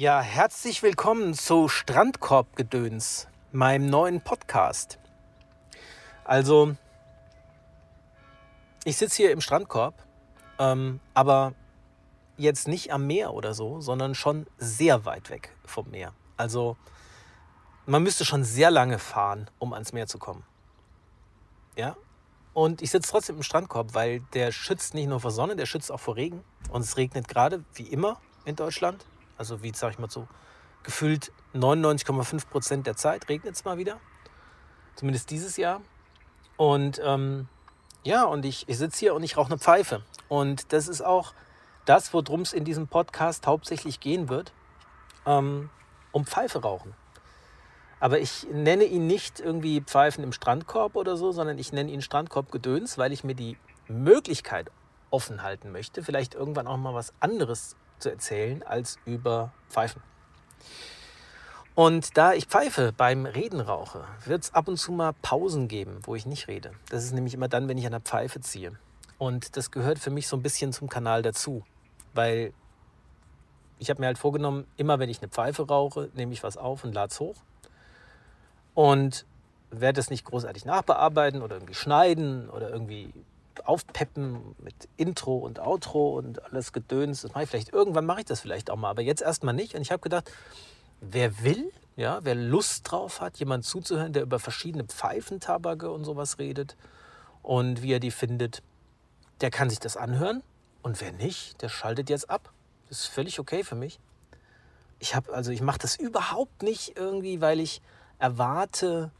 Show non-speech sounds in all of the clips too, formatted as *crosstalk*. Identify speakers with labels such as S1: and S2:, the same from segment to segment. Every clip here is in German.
S1: Ja, herzlich willkommen zu Strandkorbgedöns, meinem neuen Podcast. Also, ich sitze hier im Strandkorb, ähm, aber jetzt nicht am Meer oder so, sondern schon sehr weit weg vom Meer. Also, man müsste schon sehr lange fahren, um ans Meer zu kommen. Ja, und ich sitze trotzdem im Strandkorb, weil der schützt nicht nur vor Sonne, der schützt auch vor Regen. Und es regnet gerade, wie immer in Deutschland. Also wie, sag ich mal so, gefühlt 99,5 Prozent der Zeit regnet es mal wieder. Zumindest dieses Jahr. Und ähm, ja, und ich, ich sitze hier und ich rauche eine Pfeife. Und das ist auch das, worum es in diesem Podcast hauptsächlich gehen wird. Ähm, um Pfeife rauchen. Aber ich nenne ihn nicht irgendwie Pfeifen im Strandkorb oder so, sondern ich nenne ihn Strandkorbgedöns, weil ich mir die Möglichkeit offen halten möchte, vielleicht irgendwann auch mal was anderes zu erzählen als über Pfeifen. Und da ich Pfeife beim Reden rauche, wird es ab und zu mal Pausen geben, wo ich nicht rede. Das ist nämlich immer dann, wenn ich an der Pfeife ziehe. Und das gehört für mich so ein bisschen zum Kanal dazu, weil ich habe mir halt vorgenommen, immer wenn ich eine Pfeife rauche, nehme ich was auf und lade es hoch und werde es nicht großartig nachbearbeiten oder irgendwie schneiden oder irgendwie aufpeppen mit Intro und Outro und alles Gedöns. Das mache ich vielleicht irgendwann mache ich das vielleicht auch mal, aber jetzt erstmal nicht. Und ich habe gedacht, wer will, ja, wer Lust drauf hat, jemand zuzuhören, der über verschiedene Pfeifentabake und sowas redet und wie er die findet, der kann sich das anhören. Und wer nicht, der schaltet jetzt ab. Das ist völlig okay für mich. Ich habe also ich mache das überhaupt nicht irgendwie, weil ich erwarte,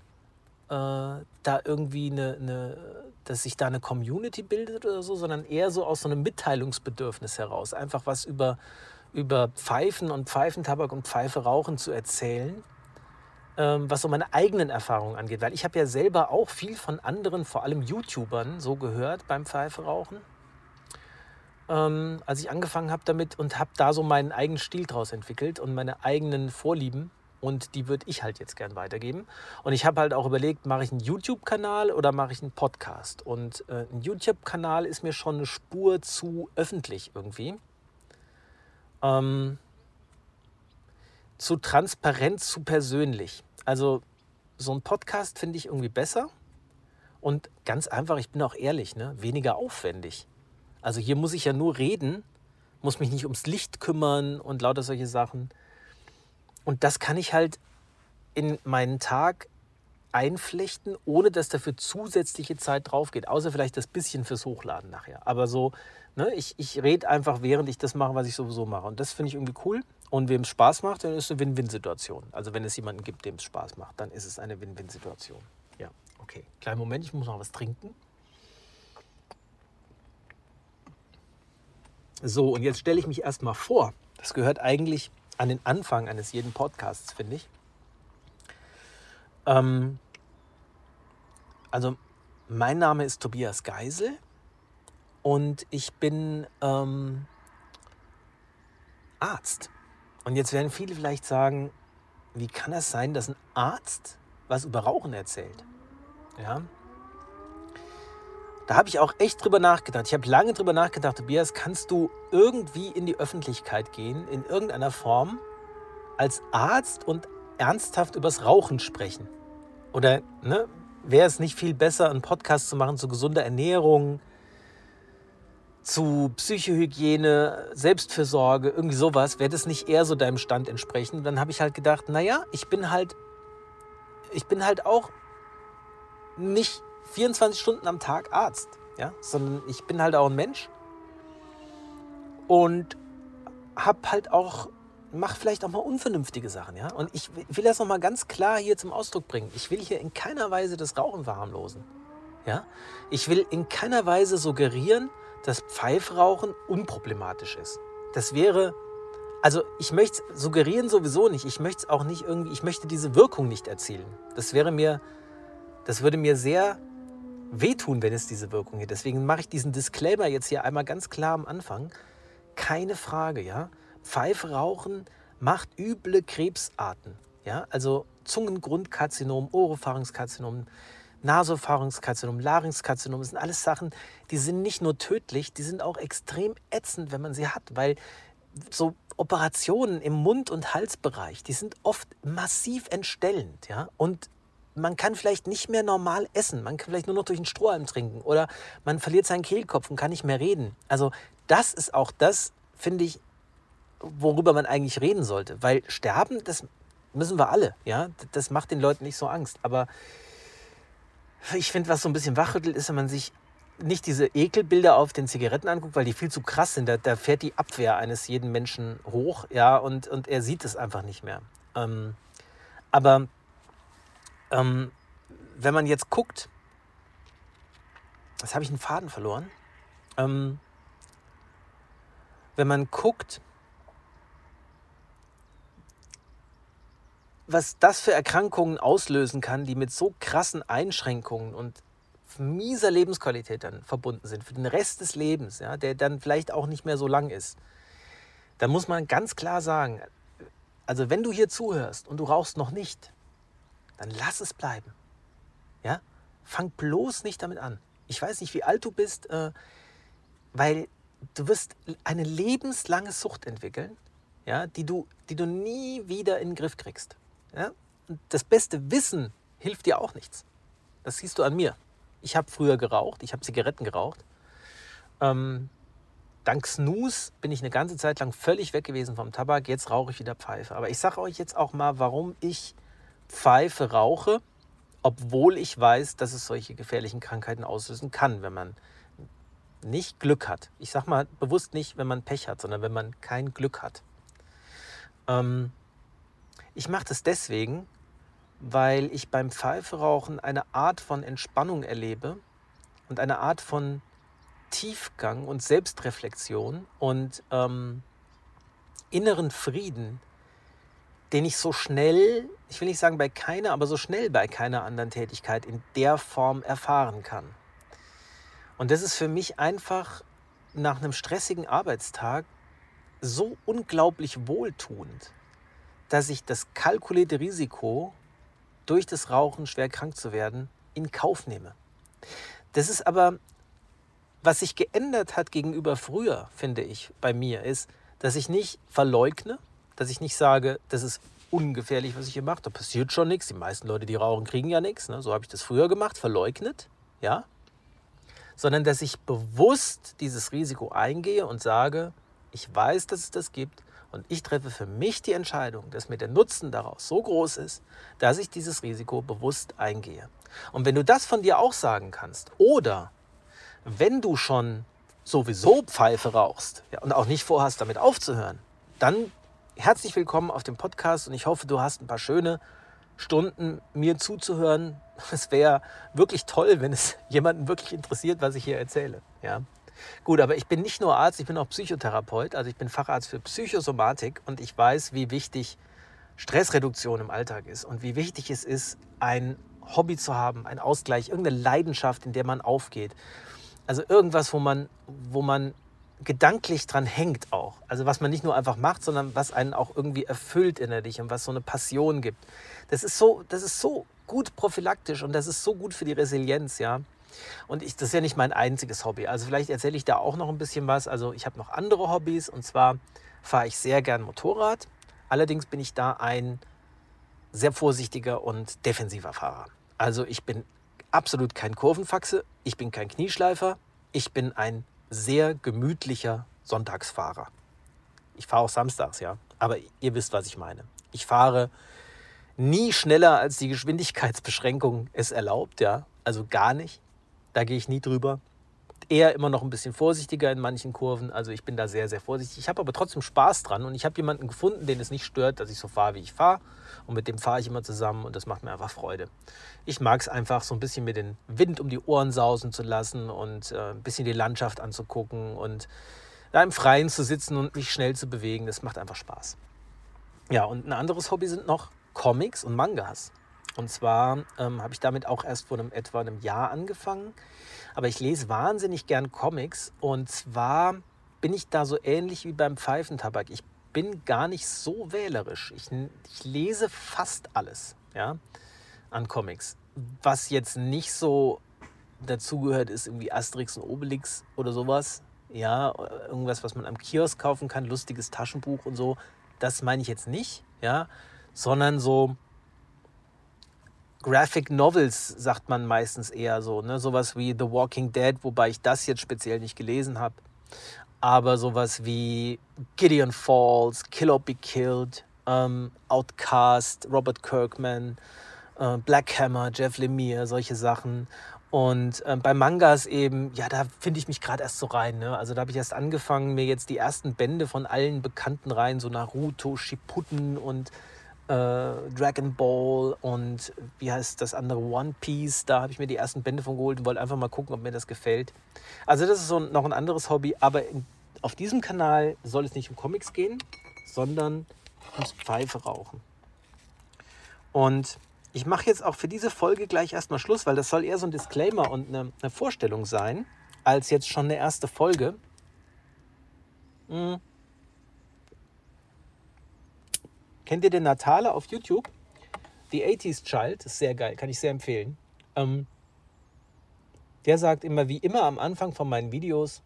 S1: äh, da irgendwie eine, eine, dass sich da eine Community bildet oder so, sondern eher so aus so einem Mitteilungsbedürfnis heraus. Einfach was über, über Pfeifen und Pfeifentabak und Pfeife rauchen zu erzählen, ähm, was so meine eigenen Erfahrungen angeht. Weil ich habe ja selber auch viel von anderen, vor allem YouTubern, so gehört beim Pfeife rauchen. Ähm, als ich angefangen habe damit und habe da so meinen eigenen Stil draus entwickelt und meine eigenen Vorlieben. Und die würde ich halt jetzt gern weitergeben. Und ich habe halt auch überlegt, mache ich einen YouTube-Kanal oder mache ich einen Podcast? Und äh, ein YouTube-Kanal ist mir schon eine Spur zu öffentlich irgendwie. Ähm, zu transparent, zu persönlich. Also so ein Podcast finde ich irgendwie besser. Und ganz einfach, ich bin auch ehrlich, ne? weniger aufwendig. Also hier muss ich ja nur reden, muss mich nicht ums Licht kümmern und lauter solche Sachen. Und das kann ich halt in meinen Tag einflechten, ohne dass dafür zusätzliche Zeit drauf geht. Außer vielleicht das bisschen fürs Hochladen nachher. Aber so, ne, ich, ich rede einfach, während ich das mache, was ich sowieso mache. Und das finde ich irgendwie cool. Und wem es Spaß macht, dann ist es eine Win-Win-Situation. Also wenn es jemanden gibt, dem es Spaß macht, dann ist es eine Win-Win-Situation. Ja, okay. Kleinen Moment, ich muss noch was trinken. So, und jetzt stelle ich mich erstmal vor. Das gehört eigentlich an den Anfang eines jeden Podcasts, finde ich. Ähm, also, mein Name ist Tobias Geisel und ich bin ähm, Arzt. Und jetzt werden viele vielleicht sagen, wie kann es sein, dass ein Arzt was über Rauchen erzählt? Ja. Da habe ich auch echt drüber nachgedacht. Ich habe lange drüber nachgedacht, Tobias, kannst du irgendwie in die Öffentlichkeit gehen, in irgendeiner Form, als Arzt und ernsthaft übers Rauchen sprechen? Oder ne, wäre es nicht viel besser, einen Podcast zu machen zu gesunder Ernährung, zu Psychohygiene, Selbstfürsorge, irgendwie sowas? Wäre das nicht eher so deinem Stand entsprechend? Dann habe ich halt gedacht, naja, ich bin halt, ich bin halt auch nicht 24 Stunden am Tag Arzt, ja, sondern ich bin halt auch ein Mensch und habe halt auch mach vielleicht auch mal unvernünftige Sachen, ja. Und ich will das noch mal ganz klar hier zum Ausdruck bringen. Ich will hier in keiner Weise das Rauchen verharmlosen, ja. Ich will in keiner Weise suggerieren, dass Pfeifrauchen unproblematisch ist. Das wäre, also ich möchte es suggerieren sowieso nicht. Ich möchte es auch nicht irgendwie, ich möchte diese Wirkung nicht erzielen. Das wäre mir, das würde mir sehr wehtun, wenn es diese Wirkung hätte. Deswegen mache ich diesen Disclaimer jetzt hier einmal ganz klar am Anfang. Keine Frage, ja. Pfeife rauchen macht üble Krebsarten. Ja, also Zungengrundkarzinom, Oropharynxkarzinom, Nasopharynxkarzinom, Larynxkarzinom, das sind alles Sachen, die sind nicht nur tödlich, die sind auch extrem ätzend, wenn man sie hat, weil so Operationen im Mund- und Halsbereich, die sind oft massiv entstellend, ja. Und man kann vielleicht nicht mehr normal essen, man kann vielleicht nur noch durch den Strohhalm trinken oder man verliert seinen Kehlkopf und kann nicht mehr reden. Also das ist auch das, finde ich, worüber man eigentlich reden sollte, weil sterben, das müssen wir alle, ja. Das macht den Leuten nicht so Angst, aber ich finde, was so ein bisschen wachrüttelt, ist, wenn man sich nicht diese Ekelbilder auf den Zigaretten anguckt, weil die viel zu krass sind. Da, da fährt die Abwehr eines jeden Menschen hoch, ja, und, und er sieht es einfach nicht mehr. Ähm, aber ähm, wenn man jetzt guckt, jetzt habe ich einen Faden verloren. Ähm, wenn man guckt, was das für Erkrankungen auslösen kann, die mit so krassen Einschränkungen und mieser Lebensqualität dann verbunden sind, für den Rest des Lebens, ja, der dann vielleicht auch nicht mehr so lang ist, dann muss man ganz klar sagen, also wenn du hier zuhörst und du rauchst noch nicht, dann lass es bleiben. Ja? Fang bloß nicht damit an. Ich weiß nicht, wie alt du bist, äh, weil du wirst eine lebenslange Sucht entwickeln, ja, die, du, die du nie wieder in den Griff kriegst. Ja? Und das beste Wissen hilft dir auch nichts. Das siehst du an mir. Ich habe früher geraucht, ich habe Zigaretten geraucht. Ähm, dank Snooze bin ich eine ganze Zeit lang völlig weg gewesen vom Tabak. Jetzt rauche ich wieder Pfeife. Aber ich sage euch jetzt auch mal, warum ich Pfeife rauche, obwohl ich weiß, dass es solche gefährlichen Krankheiten auslösen kann, wenn man nicht Glück hat. Ich sage mal bewusst nicht, wenn man Pech hat, sondern wenn man kein Glück hat. Ähm, ich mache das deswegen, weil ich beim Pfeiferauchen eine Art von Entspannung erlebe und eine Art von Tiefgang und Selbstreflexion und ähm, inneren Frieden, den ich so schnell, ich will nicht sagen bei keiner, aber so schnell bei keiner anderen Tätigkeit in der Form erfahren kann. Und das ist für mich einfach nach einem stressigen Arbeitstag so unglaublich wohltuend, dass ich das kalkulierte Risiko durch das Rauchen schwer krank zu werden, in Kauf nehme. Das ist aber, was sich geändert hat gegenüber früher, finde ich, bei mir, ist, dass ich nicht verleugne, dass ich nicht sage, das ist ungefährlich, was ich hier mache, da passiert schon nichts. Die meisten Leute, die rauchen, kriegen ja nichts. Ne? So habe ich das früher gemacht, verleugnet, ja. Sondern dass ich bewusst dieses Risiko eingehe und sage, ich weiß, dass es das gibt und ich treffe für mich die Entscheidung, dass mir der Nutzen daraus so groß ist, dass ich dieses Risiko bewusst eingehe. Und wenn du das von dir auch sagen kannst, oder wenn du schon sowieso Pfeife rauchst ja, und auch nicht vorhast, damit aufzuhören, dann herzlich willkommen auf dem Podcast und ich hoffe, du hast ein paar schöne Stunden mir zuzuhören. *laughs* Es wäre wirklich toll, wenn es *laughs* jemanden wirklich interessiert, was ich hier erzähle. Ja. Gut, aber ich bin nicht nur Arzt, ich bin auch Psychotherapeut. Also ich bin Facharzt für Psychosomatik und ich weiß, wie wichtig Stressreduktion im Alltag ist und wie wichtig es ist, ein Hobby zu haben, ein Ausgleich, irgendeine Leidenschaft, in der man aufgeht. Also irgendwas, wo man, wo man gedanklich dran hängt auch. Also was man nicht nur einfach macht, sondern was einen auch irgendwie erfüllt innerlich und was so eine Passion gibt. Das ist so, das ist so gut prophylaktisch und das ist so gut für die Resilienz, ja. Und ich, das ist ja nicht mein einziges Hobby. Also vielleicht erzähle ich da auch noch ein bisschen was. Also ich habe noch andere Hobbys und zwar fahre ich sehr gern Motorrad. Allerdings bin ich da ein sehr vorsichtiger und defensiver Fahrer. Also ich bin absolut kein Kurvenfaxe, ich bin kein Knieschleifer, ich bin ein sehr gemütlicher Sonntagsfahrer. Ich fahre auch samstags, ja, aber ihr wisst, was ich meine. Ich fahre nie schneller, als die Geschwindigkeitsbeschränkung es erlaubt, ja, also gar nicht. Da gehe ich nie drüber. Eher immer noch ein bisschen vorsichtiger in manchen Kurven. Also ich bin da sehr, sehr vorsichtig. Ich habe aber trotzdem Spaß dran und ich habe jemanden gefunden, den es nicht stört, dass ich so fahre, wie ich fahre. Und mit dem fahre ich immer zusammen und das macht mir einfach Freude. Ich mag es einfach so ein bisschen mir den Wind um die Ohren sausen zu lassen und äh, ein bisschen die Landschaft anzugucken und da im Freien zu sitzen und mich schnell zu bewegen. Das macht einfach Spaß. Ja, und ein anderes Hobby sind noch Comics und Mangas. Und zwar ähm, habe ich damit auch erst vor einem, etwa einem Jahr angefangen. Aber ich lese wahnsinnig gern Comics. Und zwar bin ich da so ähnlich wie beim Pfeifentabak. Ich bin gar nicht so wählerisch. Ich, ich lese fast alles ja, an Comics. Was jetzt nicht so dazugehört, ist irgendwie Asterix und Obelix oder sowas. ja, irgendwas, was man am Kiosk kaufen kann, lustiges Taschenbuch und so. Das meine ich jetzt nicht, ja, sondern so Graphic Novels, sagt man meistens eher so, ne? Sowas wie The Walking Dead, wobei ich das jetzt speziell nicht gelesen habe. Aber sowas wie Gideon Falls, Kill or Be Killed, ähm, Outcast, Robert Kirkman, äh, Black Hammer, Jeff Lemire, solche Sachen. Und äh, bei Mangas eben, ja, da finde ich mich gerade erst so rein. Ne? Also da habe ich erst angefangen, mir jetzt die ersten Bände von allen bekannten Reihen, so Naruto, Shippuden und äh, Dragon Ball und wie heißt das andere, One Piece. Da habe ich mir die ersten Bände von geholt und wollte einfach mal gucken, ob mir das gefällt. Also das ist so noch ein anderes Hobby, aber in, auf diesem Kanal soll es nicht um Comics gehen, sondern ums Pfeife rauchen. Und ich mache jetzt auch für diese Folge gleich erstmal Schluss, weil das soll eher so ein Disclaimer und eine, eine Vorstellung sein, als jetzt schon eine erste Folge. Hm. Kennt ihr den Natale auf YouTube? The 80s Child, ist sehr geil, kann ich sehr empfehlen. Ähm, der sagt immer, wie immer am Anfang von meinen Videos,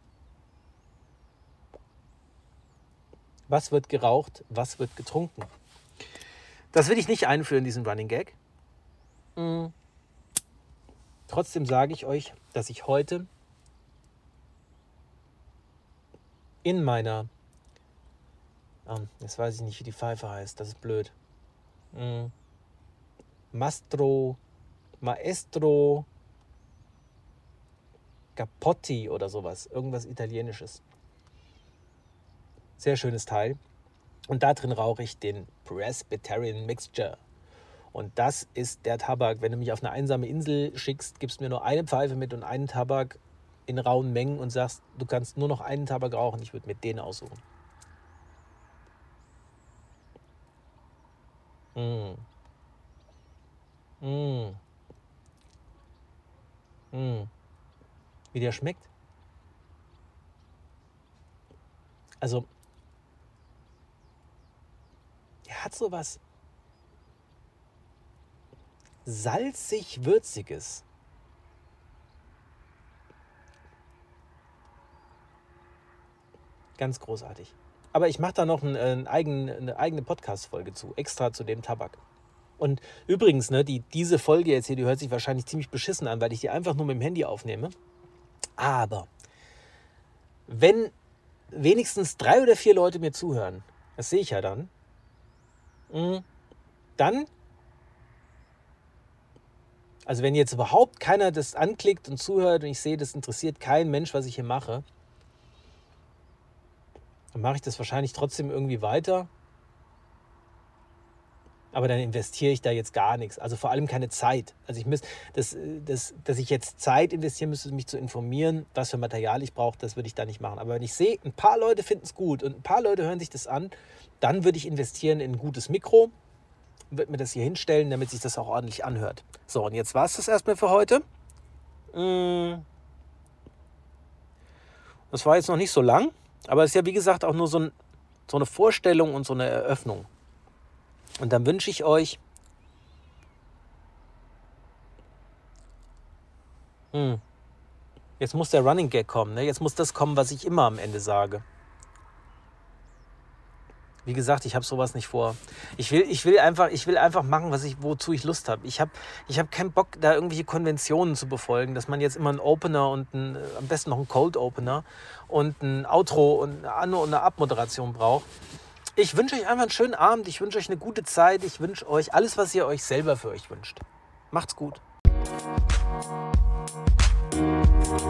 S1: was wird geraucht, was wird getrunken. Das will ich nicht einführen, diesen Running Gag. Mhm. Trotzdem sage ich euch, dass ich heute in meiner, ähm, jetzt weiß ich nicht, wie die Pfeife heißt, das ist blöd. Mhm. Mastro, Maestro, Capotti oder sowas, irgendwas Italienisches. Sehr schönes Teil. Und da drin rauche ich den Presbyterian Mixture. Und das ist der Tabak. Wenn du mich auf eine einsame Insel schickst, gibst mir nur eine Pfeife mit und einen Tabak in rauen Mengen und sagst, du kannst nur noch einen Tabak rauchen. Ich würde mir den aussuchen. Mm. Mm. Mm. Wie der schmeckt? Also, er hat sowas salzig-würziges. Ganz großartig. Aber ich mache da noch einen, einen eigenen, eine eigene Podcast-Folge zu, extra zu dem Tabak. Und übrigens, ne, die, diese Folge jetzt hier, die hört sich wahrscheinlich ziemlich beschissen an, weil ich die einfach nur mit dem Handy aufnehme. Aber wenn wenigstens drei oder vier Leute mir zuhören, das sehe ich ja dann, hm, dann also wenn jetzt überhaupt keiner das anklickt und zuhört und ich sehe, das interessiert kein Mensch, was ich hier mache, dann mache ich das wahrscheinlich trotzdem irgendwie weiter. Aber dann investiere ich da jetzt gar nichts. Also vor allem keine Zeit. Also ich muss, das, das, dass ich jetzt Zeit investieren müsste, mich zu informieren, was für Material ich brauche, das würde ich da nicht machen. Aber wenn ich sehe, ein paar Leute finden es gut und ein paar Leute hören sich das an, dann würde ich investieren in ein gutes Mikro, wird mir das hier hinstellen, damit sich das auch ordentlich anhört. So, und jetzt war es das erstmal für heute. Mm. Das war jetzt noch nicht so lang, aber es ist ja wie gesagt auch nur so, ein, so eine Vorstellung und so eine Eröffnung. Und dann wünsche ich euch hm, Jetzt muss der Running Gag kommen. Ne? Jetzt muss das kommen, was ich immer am Ende sage. Wie gesagt, ich habe sowas nicht vor. Ich will, ich will einfach, ich will einfach machen, was ich, wozu ich Lust habe. Ich habe, ich habe keinen Bock, da irgendwelche Konventionen zu befolgen, dass man jetzt immer einen Opener und einen, am besten noch einen Cold Opener und ein Outro und eine An- und eine Abmoderation braucht. Ich wünsche euch einfach einen schönen Abend. Ich wünsche euch eine gute Zeit. Ich wünsche euch alles, was ihr euch selber für euch wünscht. Macht's gut. Musik